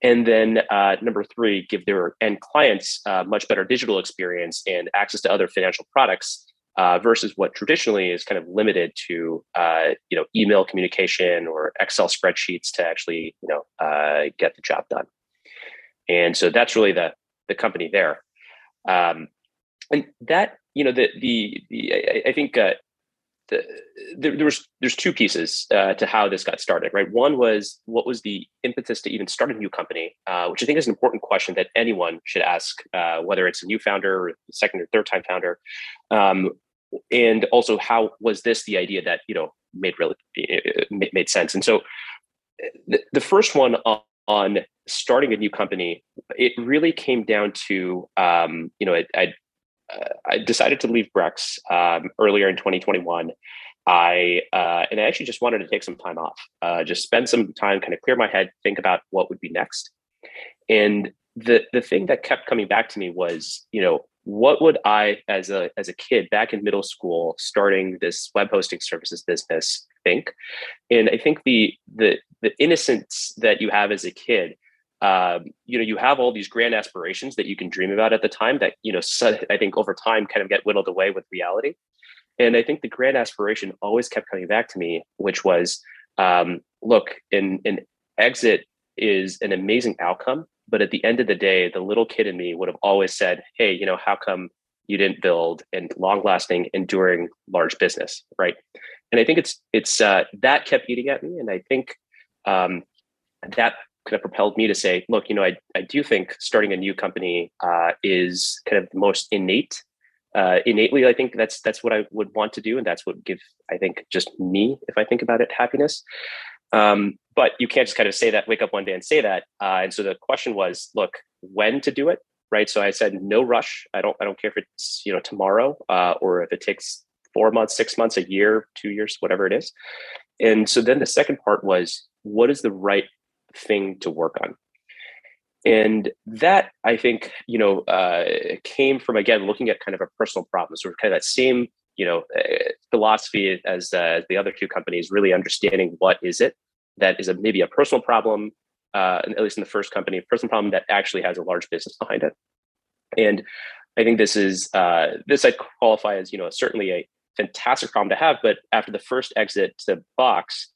And then uh, number three give their end clients uh, much better digital experience and access to other financial products uh, versus what traditionally is kind of limited to uh, you know email communication or Excel spreadsheets to actually you know uh, get the job done. And so that's really the the company there, um, and that you know the the, the I, I think. Uh, the, there, there, was there's two pieces uh, to how this got started right one was what was the impetus to even start a new company uh, which i think is an important question that anyone should ask whether it's a new founder or second or third time founder um, and also how was this the idea that you know made really made sense? And so the, the first one on, on, starting a new company it really came down to um, you know I, I, uh, I decided to leave brex um, earlier in 2021 i uh, and i actually just wanted to take some time off uh, just spend some time kind of clear my head think about what would be next. And the the thing that kept coming back to me was you know what would I, as a as a kid back in middle school, starting this web hosting services business, think? And I think the the the innocence that you have as a kid, um, you know, you have all these grand aspirations that you can dream about at the time that you know, I think over time kind of get whittled away with reality. And I think the grand aspiration always kept coming back to me, which was, um, look, in an exit is an amazing outcome but at the end of the day, the little kid in me would have always said, Hey, you know, how come you didn't build a long lasting, enduring large business? Right. And I think it's, it's, uh, that kept eating at me. And I think, um, that kind of propelled me to say, look, you know, I, I do think starting a new company, uh, is kind of the most innate uh, innately, I think that's that's what I would want to do, and that's what give I think just me, if I think about it, happiness. Um, but you can't just kind of say that, wake up one day and say that. Uh, and so the question was, look, when to do it, right? So I said, no rush. I don't, I don't care if it's you know tomorrow uh, or if it takes four months, six months, a year, two years, whatever it is. And so then the second part was, what is the right thing to work on? And that I think you know uh, came from again looking at kind of a personal problem, so kind of that same you know uh, philosophy as uh, the other two companies, really understanding what is it that is a, maybe a personal problem, uh, at least in the first company, a personal problem that actually has a large business behind it. And I think this is uh, this I qualify as you know certainly a fantastic problem to have. But after the first exit to Box,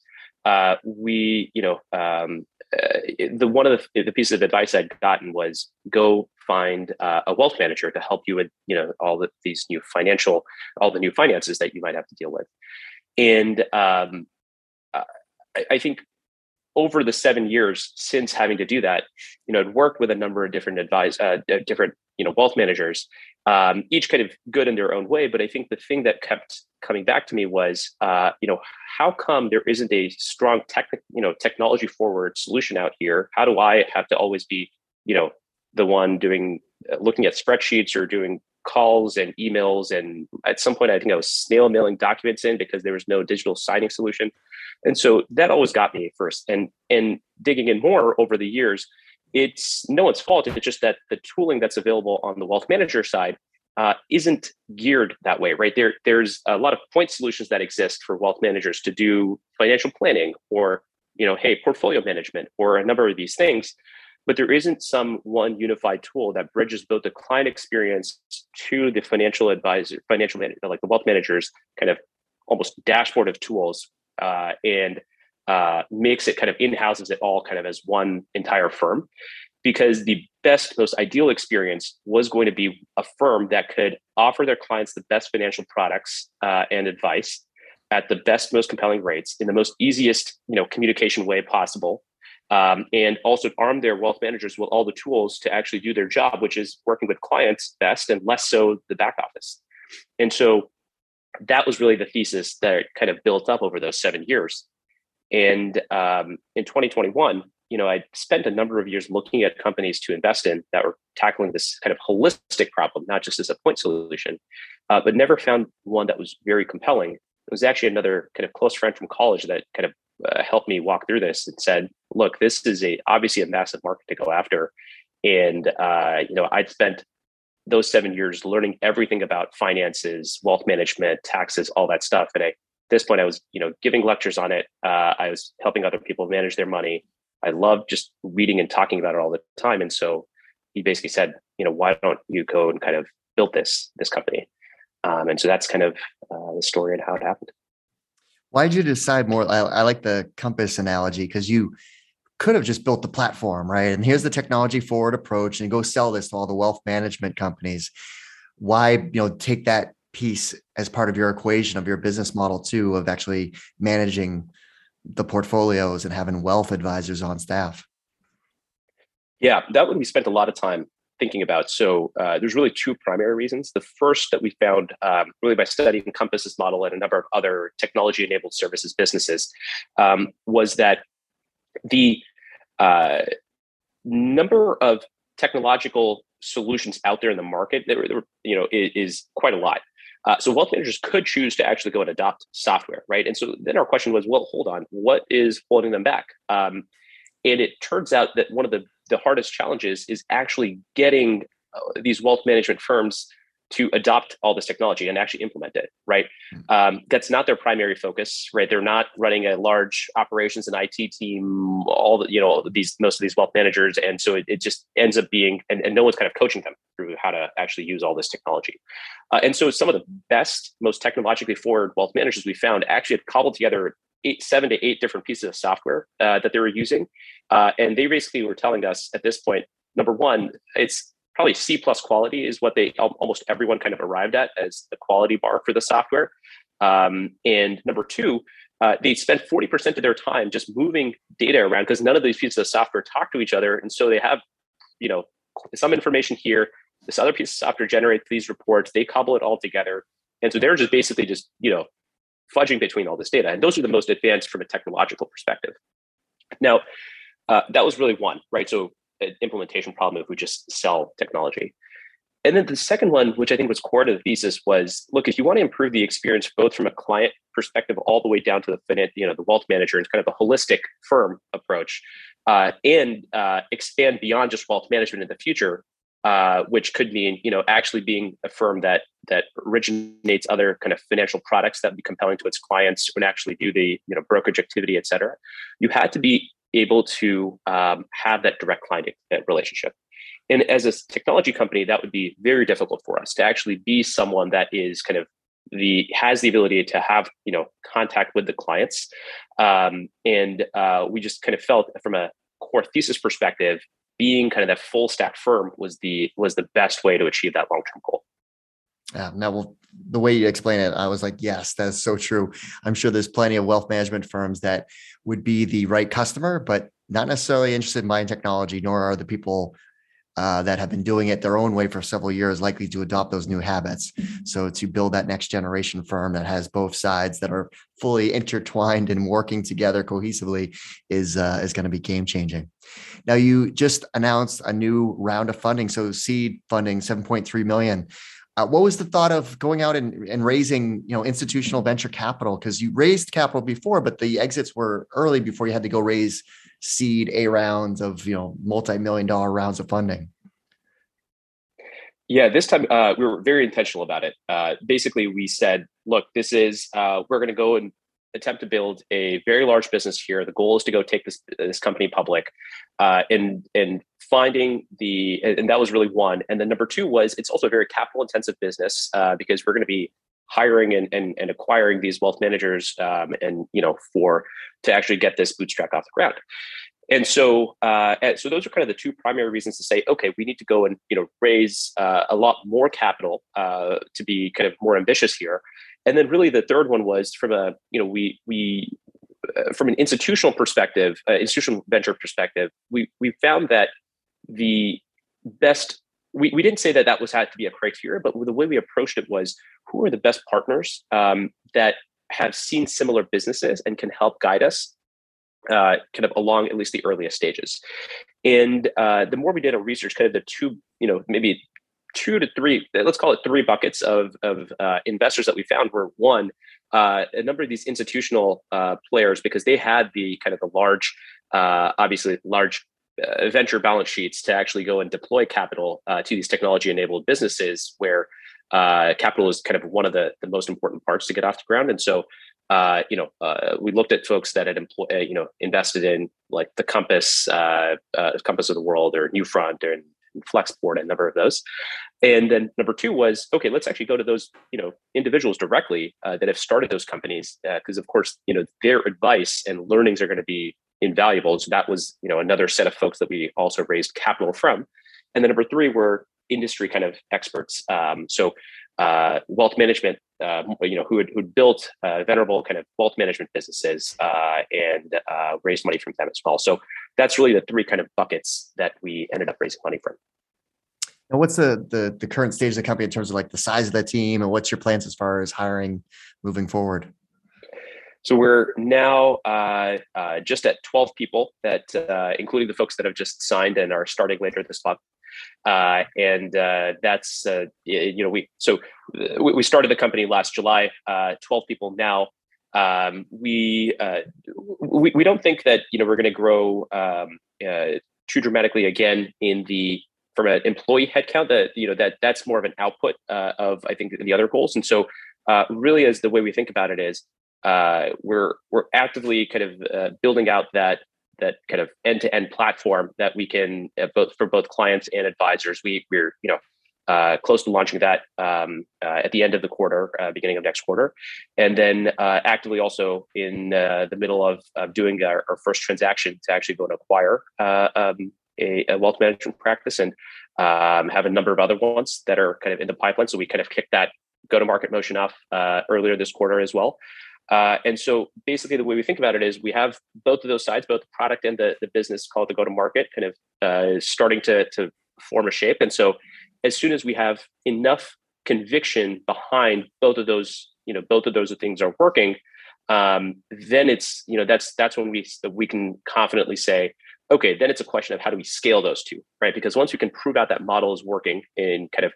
uh, we you know um, uh, the one of the, the, pieces of advice I'd gotten was go find uh, a wealth manager to help you with you know all the, these new financial all the new finances that you might have to deal with. And um, I, I think over the seven years since having to do that, you know, I'd worked with a number of different advise, uh, different you know wealth managers, um, each kind of good in their own way. But I think the thing that kept coming back to me was, uh, you know, how come there isn't a strong tech, you know, technology forward solution out here? How do I have to always be, you know, the one doing uh, looking at spreadsheets or doing calls and emails? And at some point i think i was snail mailing documents in because there was no digital signing solution. And so that always got me first. And and digging in more over the years it's no one's fault. It's just that the tooling that's available on the wealth manager side uh, isn't geared that way right there there's a lot of point solutions that exist for wealth managers to do financial planning or you know hey portfolio management or a number of these things but there isn't some one unified tool that bridges both the client experience to the financial advisor, financial manager, like the wealth managers, kind of almost dashboard of tools, uh, and uh, makes it kind of in houses it all kind of as one entire firm. Because the best, most ideal experience was going to be a firm that could offer their clients the best financial products uh, and advice at the best, most compelling rates in the most easiest, you know, communication way possible um, and also arm their wealth managers with all the tools to actually do their job, which is working with clients best and less so the back office. And so that was really the thesis that kind of built up over those seven years. And um, in 2021, you know, I spent a number of years looking at companies to invest in that were tackling this kind of holistic problem, not just as a point solution, uh, but never found one that was very compelling. It was actually another kind of close friend from college that kind of uh, helped me walk through this and said, look, this is a obviously a massive market to go after. And uh, you know, I'd spent those seven years learning everything about finances, wealth management, taxes, all that stuff. And I, at this point, I was, you know, giving lectures on it. Uh, I was helping other people manage their money. I love just reading and talking about it all the time. And so he basically said, you know, why don't you go and kind of build this this company? Um, and so that's kind of uh, the story and how it happened. Why did you decide more? I, I like the compass analogy because you could have just built the platform, right? And here's the technology forward approach and go sell this to all the wealth management companies. Why, you know, take that piece as part of your equation of your business model too, of actually managing the portfolios and having wealth advisors on staff? Yeah, that one we spent a lot of time thinking about. So uh, there's really two primary reasons. The first that we found um, really by studying Compass's model and a number of other technology enabled services businesses um, was that the uh, number of technological solutions out there in the market that were, you know is, is quite a lot. Uh, so wealth managers could choose to actually go and adopt software, right? And so then our question was, well, hold on, what is holding them back? Um, and it turns out that one of the the hardest challenges is actually getting uh, these wealth management firms to adopt all this technology and actually implement it right hmm. um, that's not their primary focus right they're not running a large operations and it team all the you know these most of these wealth managers and so it, it just ends up being and, and no one's kind of coaching them through how to actually use all this technology uh, and so some of the best most technologically forward wealth managers we found actually had cobbled together eight, seven to eight different pieces of software uh, that they were using. Uh, and they basically were telling us at this point, number one, it's probably C plus quality is what they almost everyone kind of arrived at as the quality bar for the software. Um, and number two, uh, they spend 40% of their time just moving data around because none of these pieces of software talk to each other. And so they have, you know, some information here. This other piece of software generates these reports. They cobble it all together. And so they're just basically just, you know, fudging between all this data. And those are the most advanced from a technological perspective. Now, uh, that was really one, right? So, an implementation problem if we just sell technology. And then the second one, which I think was core to the thesis, was look, if you want to improve the experience both from a client perspective all the way down to the finance, you know, the wealth manager and kind of the holistic firm approach, uh, and uh, expand beyond just wealth management in the future, uh, which could mean you know actually being a firm that that originates other kind of financial products that be compelling to its clients and actually do the you know brokerage activity, et cetera. You had to be able to um, have that direct client relationship. And as a technology company, that would be very difficult for us to actually be someone that is kind of the has the ability to have you know contact with the clients um, and uh, we just kind of felt from a core thesis perspective being kind of that full stack firm was the was the best way to achieve that long term goal yeah now well the way you explain it i was like yes that's so true i'm sure there's plenty of wealth management firms that would be the right customer but not necessarily interested in buying technology nor are the people uh, that have been doing it their own way for several years likely to adopt those new habits. So to build that next generation firm that has both sides that are fully intertwined and working together cohesively is uh, is going to be game changing. Now you just announced a new round of funding, so seed funding, seven point three million. Uh, what was the thought of going out and, and raising you know institutional venture capital? Because you raised capital before but the exits were early before you had to go raise seed a rounds of you know multi-million dollar rounds of funding. Yeah this time uh, we were very intentional about it. Uh, basically we said look this is uh, we're going to go and attempt to build a very large business here. The goal is to go take this this company public uh, and and finding the and that was really one. And then number two was it's also a very capital intensive business uh, because we're going to be hiring and, and, and acquiring these wealth managers um, and you know for to actually get this bootstrap off the ground. And so uh, so those are kind of the two primary reasons to say okay we need to go and you know raise uh, a lot more capital uh, to be kind of more ambitious here. And then really the third one was from a you know we we uh, from an institutional perspective uh, institutional venture perspective we we found that the best we, we didn't say that that was had to be a criteria, but the way we approached it was who are the best partners um, that have seen similar businesses and can help guide us uh, kind of along at least the earliest stages. And uh, the more we did our research, kind of the two, you know, maybe two to three, let's call it three buckets of, of uh, investors that we found were one, uh, a number of these institutional uh, players, because they had the kind of the large, uh, obviously large uh, venture balance sheets to actually go and deploy capital uh, to these technology enabled businesses where uh, capital is kind of one of the, the most important parts to get off the ground. And so, uh, you know, uh, we looked at folks that had uh, you know, invested in like the Compass, Compass of the World or Newfront or Flexport, and a number of those. And then number two was okay. Let's actually go to those you know individuals directly that have started those companies because of course you know their advice and learnings are going to be invaluable. So that was, you know, another set of folks that we also raised capital from. And then number three were industry kind of experts. Um, so uh, wealth management, uh, you know, who had, who built uh, venerable kind of wealth management businesses uh, and uh, raised money from them as well. So that's really the three kind of buckets that we ended up raising money from. And what's the, the the current stage of the company in terms of like the size of the team and what's your plans as far as hiring moving forward? So we're now uh, uh, just at 12 people, that uh, including the folks that have just signed and are starting later this month. Uh, and uh, that's uh, you know we so we started the company last July. 12 people now. Um, we, we we don't think that you know we're going to grow um, too dramatically again in the from an employee headcount. That you know that that's more of an output of I think the other goals. And so really, as the way we think about it is uh, we're we're actively kind of uh, building out that that kind of end to end platform that we can uh, both for both clients and advisors. We we're you know uh, close to launching that um, uh, at the end of the quarter, uh, beginning of next quarter, and then actively also in the middle of, of doing our, our, first transaction to actually go and acquire um, a, a, wealth management practice and um, have a number of other ones that are kind of in the pipeline. So we kind of kicked that go to market motion off earlier this quarter as well. Uh, and so basically the way we think about it is we have both of those sides, both the product and the, the business called the go-to-market kind of uh, starting to, to form a shape. And so as soon as we have enough conviction behind both of those you know both of those things are working um, then it's you know that's that's when we we can confidently say okay then it's a question of how do we scale those two right because once you can prove out that model is working in kind of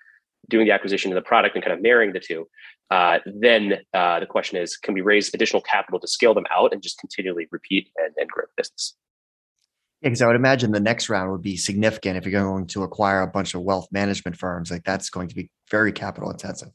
doing the acquisition of the product and kind of marrying the two uh, then uh, the question is can we raise additional capital to scale them out and just continually repeat and, and grow the business yeah, because I would imagine the next round would be significant if you're going to acquire a bunch of wealth management firms. Like that's going to be very capital intensive.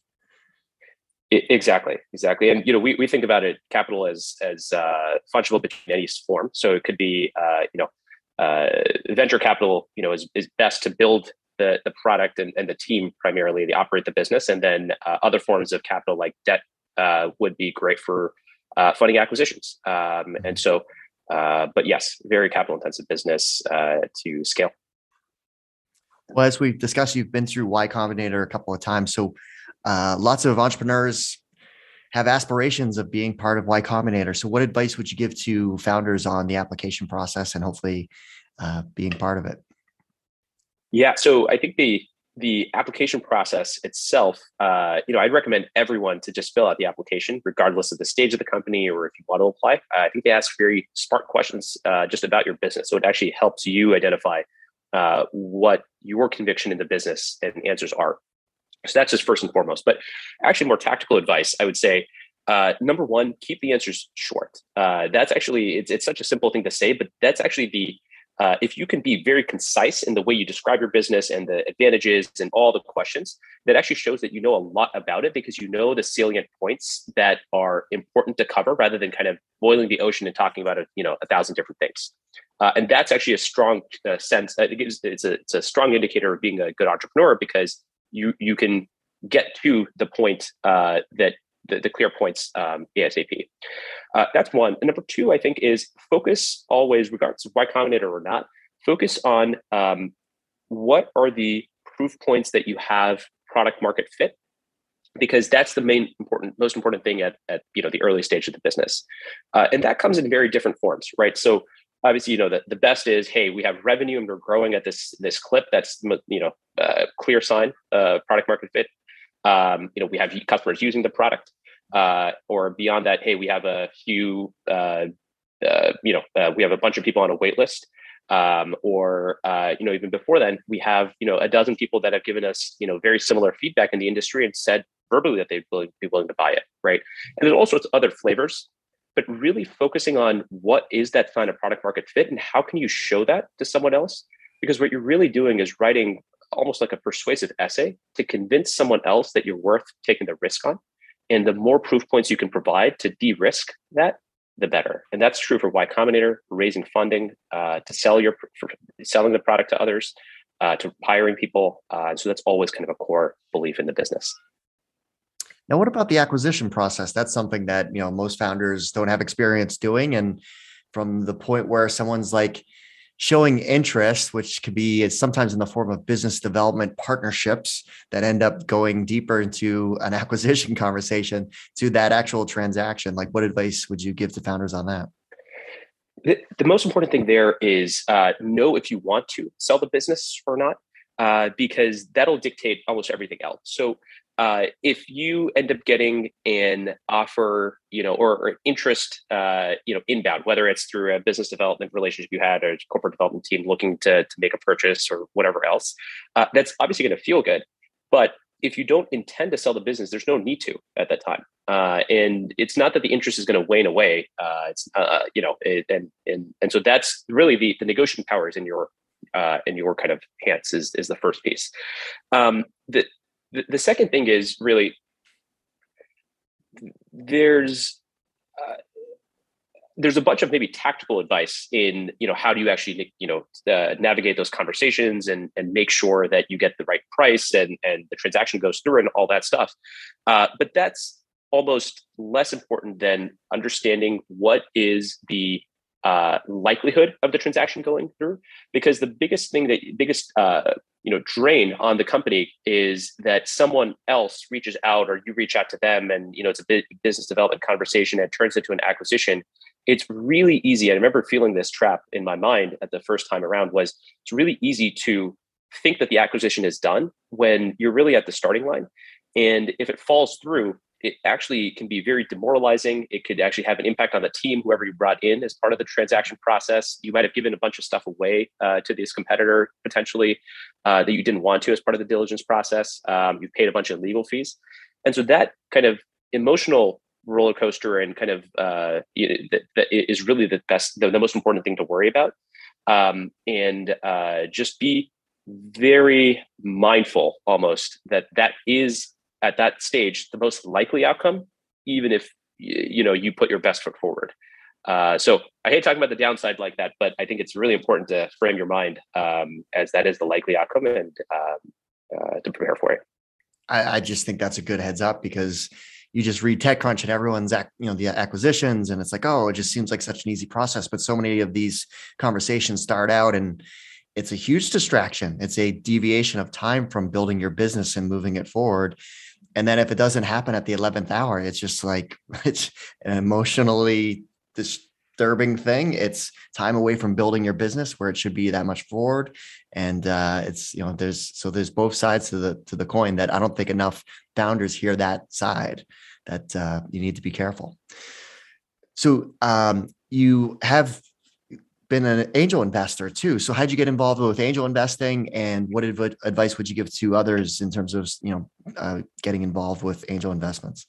Exactly, exactly, and you know we, we think about it capital as as uh, fungible between any form. So it could be uh, you know uh, venture capital you know is, is best to build the the product and, and the team primarily they operate the business, and then uh, other forms of capital like debt uh, would be great for uh, funding acquisitions. Um, and so, but yes, very capital intensive business to scale. Well, as we've discussed, you've been through Y Combinator a couple of times, so uh, lots of entrepreneurs have aspirations of being part of Y Combinator. So, what advice would you give to founders on the application process and hopefully uh, being part of it? Yeah, so I think the the application process itself, uh, you know, I'd recommend everyone to just fill out the application, regardless of the stage of the company or if you want to apply. Uh, I think they ask very smart questions uh, just about your business, so it actually helps you identify uh, what your conviction in the business and answers are. So that's just first and foremost. But actually, more tactical advice, I would say. Uh, number one, keep the answers short. Uh, that's actually it's, it's such a simple thing to say, but that's actually the uh, if you can be very concise in the way you describe your business and the advantages and all the questions, that actually shows that you know a lot about it because you know the salient points that are important to cover rather than kind of boiling the ocean and talking about a, you know a thousand different things. Uh, and that's actually a strong uh, sense. It gives, it's a it's a strong indicator of being a good entrepreneur because you you can get to the point uh, that the, the, clear points um, ASAP. Uh, that's one. And number two, I think, is focus always, regardless of Y Combinator or not, focus on um, what are the proof points that you have product market fit, because that's the main important, most important thing at, at you know the early stage of the business, uh, and that comes in very different forms, right? So obviously you know the, the best is hey we have revenue and we're growing at this this clip that's you know uh, clear sign uh, product market fit um, you know we have customers using the product uh, or beyond that hey we have a few uh, uh, you know uh, we have a bunch of people on a wait list. Um, or you know even before then we have you know a dozen people that have given us you know very similar feedback in the industry and said verbally that they'd be willing to buy it right? And there's all sorts of other flavors but really focusing on what is that sign of product market fit and how can you show that to someone else? Because what you're really doing is writing almost like a persuasive essay to convince someone else that you're worth taking the risk on. And the more proof points you can provide to de-risk that the better. And that's true for y combinator raising funding uh, to sell your selling the product to others uh, to hiring people uh, so that's always kind of a core belief in the business. Now, what about the acquisition process? That's something that you know most founders don't have experience doing, and from the point where someone's like showing interest, which could be sometimes in the form of business development partnerships that end up going deeper into an acquisition conversation to that actual transaction. Like, what advice would you give to founders on that? The, the most important thing there is uh, know if you want to sell the business or not, uh, because that'll dictate almost everything else. So uh, if you end up getting an offer, you know, or, or interest, uh, you know, inbound, whether it's through a business development relationship you had or corporate development team looking to, to make a purchase or whatever else, uh, that's obviously going to feel good. But if you don't intend to sell the business, there's no need to at that time. Uh, and it's not that the interest is going to wane away. Uh, it's uh, you know, it, and and and so that's really the the negotiating power is in your uh, in your kind of hands is is the first piece. Um, the the, the second thing is really there's uh, there's a bunch of maybe tactical advice in you know how do you actually you know uh, navigate those conversations and and make sure that you get the right price and and the transaction goes through and all that stuff. Uh, but that's almost less important than understanding what is the uh, likelihood of the transaction going through because the biggest thing that biggest uh, you know drain on the company is that someone else reaches out or you reach out to them and you know it's a business development conversation and turns into an acquisition. It's really easy i remember feeling this trap in my mind at the first time around was it's really easy to think that the acquisition is done when you're really at the starting line. And if it falls through, it actually can be very demoralizing. It could actually have an impact on the team, whoever you brought in as part of the transaction process. You might have given a bunch of stuff away uh, to this competitor potentially uh, that you didn't want to as part of the diligence process. Um, you've paid a bunch of legal fees. And so that kind of emotional roller coaster and kind of uh, that, that is really the best, the, the, most important thing to worry about. Um, and uh, just be very mindful almost that that is at that stage the most likely outcome, even if you know you put your best foot forward. Uh, so I hate talking about the downside like that, but I think it's really important to frame your mind um, as that is the likely outcome and um, uh, to prepare for it. I, I, just think that's a good heads up because you just read TechCrunch and everyone's you know the acquisitions and it's like oh it just seems like such an easy process, but so many of these conversations start out and it's a huge distraction. It's a deviation of time from building your business and moving it forward and then if it doesn't happen at the 11th hour it's just like it's an emotionally disturbing thing. It's time away from building your business where it should be that much forward. And uh, it's you know there's so there's both sides to the to the coin that i don't think enough founders hear that side that uh, you need to be careful. So um, you have been an angel investor too. So how'd you get involved with angel investing and what advice would you give to others in terms of, you know, uh, getting involved with angel investments?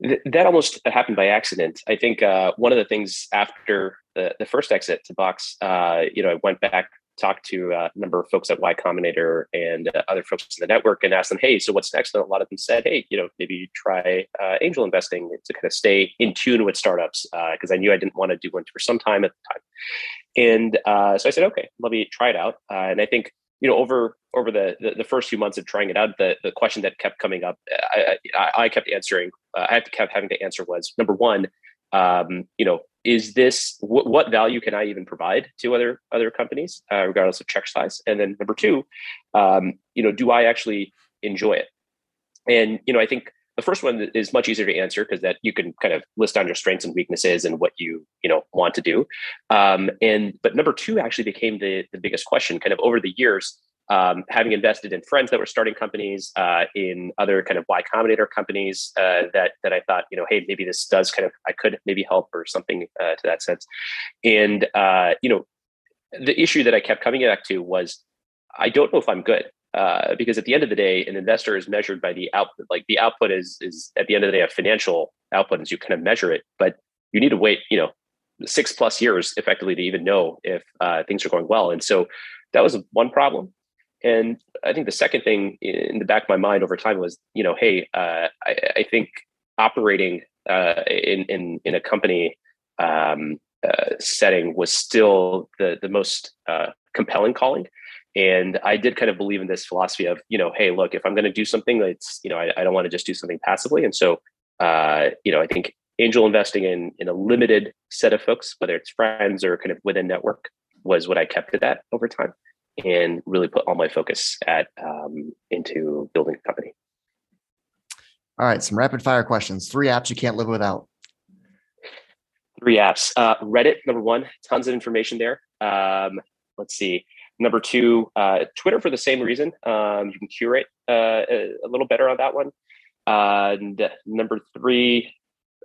That almost happened by accident. I think uh, one of the things after the, the first exit to Box, uh, you know, I went back talked to uh, a number of folks at Y Combinator and uh, other folks in the network and asked them, hey, so what's next? And a lot of them said, hey, you know, maybe try uh, angel investing to kind of stay in tune with startups because uh, I knew I didn't want to do one for some time at the time. And uh, so I said, okay, let me try it out. Uh, and I think you know over over the, the, the first few months of trying it out, the the question that kept coming up, I I, I kept answering. I kept having to answer was number one, um, you know, is this wh- what value can I even provide to other other companies, uh, regardless of check size? And then number two, um, you know, do I actually enjoy it? And you know, I think the first one is much easier to answer because that you can kind of list down your strengths and weaknesses and what you you know want to do. Um, and but number two actually became the the biggest question, kind of over the years um, having invested in friends that were starting companies, uh, in other kind of Y Combinator companies uh, that that I thought, you know, hey, maybe this does kind of I could maybe help or something uh, to that sense. And uh, you know, the issue that I kept coming back to was I don't know if I'm good. Uh, because at the end of the day, an investor is measured by the output. Like the output is is at the end of the day a financial output as you kind of measure it, but you need to wait, you know, six plus years effectively to even know if uh, things are going well. And so that was one problem. And I think the second thing in the back of my mind over time was, you know, hey, uh, I, I, think operating uh, in, in in a company um, uh, setting was still the the most uh, compelling calling. And I did kind of believe in this philosophy of, you know, hey, look, if I'm going to do something, it's, you know, I, I don't want to just do something passively. And so, uh, you know, I think angel investing in in a limited set of folks, whether it's friends or kind of within network, was what I kept it at over time and really put all my focus at um, into building a company. All right, some rapid fire questions. Three apps you can't live without. Three apps. Uh, Reddit, number one, tons of information there. Um, let's see. Number two, uh, Twitter for the same reason. Um, you can curate uh, a, a, little better on that one. and number three,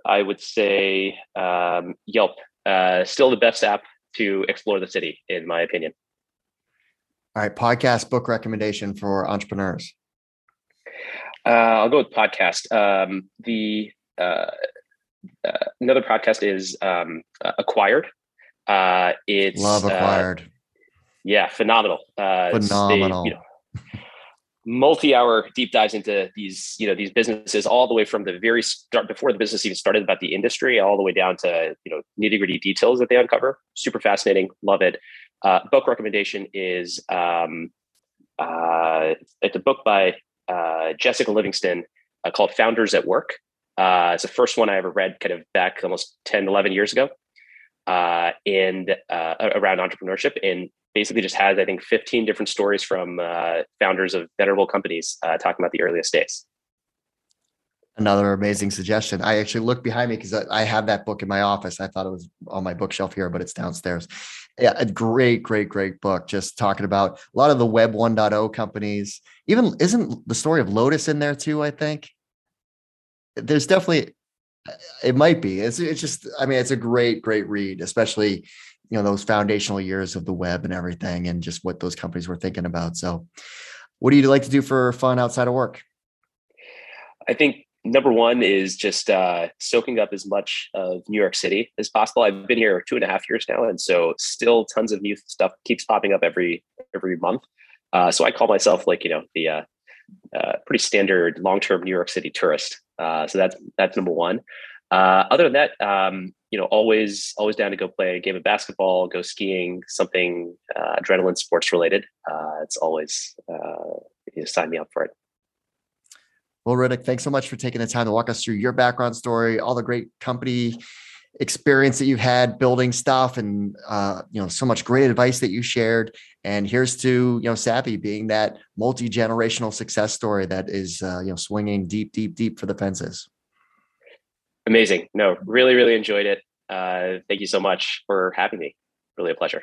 I would say um, Yelp. Uh, still the best app to explore the city, in my opinion. All right, podcast book recommendation for entrepreneurs. Uh, I'll go with podcast. Um, the uh, uh, another podcast is um, Acquired. Uh, it's love uh, Acquired. yeah, phenomenal. Uh, phenomenal. They, you know, multi-hour deep dives into these you know these businesses all the way from the very start before the business even started about the industry all the way down to you know nitty gritty details that they uncover super fascinating love it uh, book recommendation is um, uh, it's a book by uh, Jessica Livingston uh, called Founders at Work. Uh, it's the first one I ever read kind of back almost 10, 11 years ago uh, and around entrepreneurship and basically just has, I think, 15 different stories from founders of venerable companies talking about the earliest days. Another amazing suggestion. I actually looked behind me because I, I have that book in my office. I thought it was on my bookshelf here, but it's downstairs. Yeah, a great, great, great book. Just talking about a lot of the Web 1.0 companies. Even isn't the story of Lotus in there too? I think there's definitely uh, it might be. It's it's just I mean it's a great, great read, especially you know those foundational years of the web and everything, and just what those companies were thinking about. So, what do you like to do for fun outside of work? I think number one is just uh, soaking up as much of New York City as possible. I've been here two and a half years now, and so still tons of new stuff keeps popping up every every month. Uh, so I call myself like you know the uh, uh pretty standard long term New York City tourist. Uh, so that's that's number one. Uh, other than that, um, you know, always always down to go play a game of basketball, go skiing, something adrenaline sports related. it's always you know, sign me up for it. Well, Ritik, thanks so much for taking the time to walk us through your background story, all the great company experience that you've had building stuff, and uh, you know so much great advice that you shared. And here's to you know Savvy being that multi generational success story that is uh, you know swinging deep, deep, deep for the fences. Amazing. No, really, really enjoyed it. Uh, thank you so much for having me. Really a pleasure.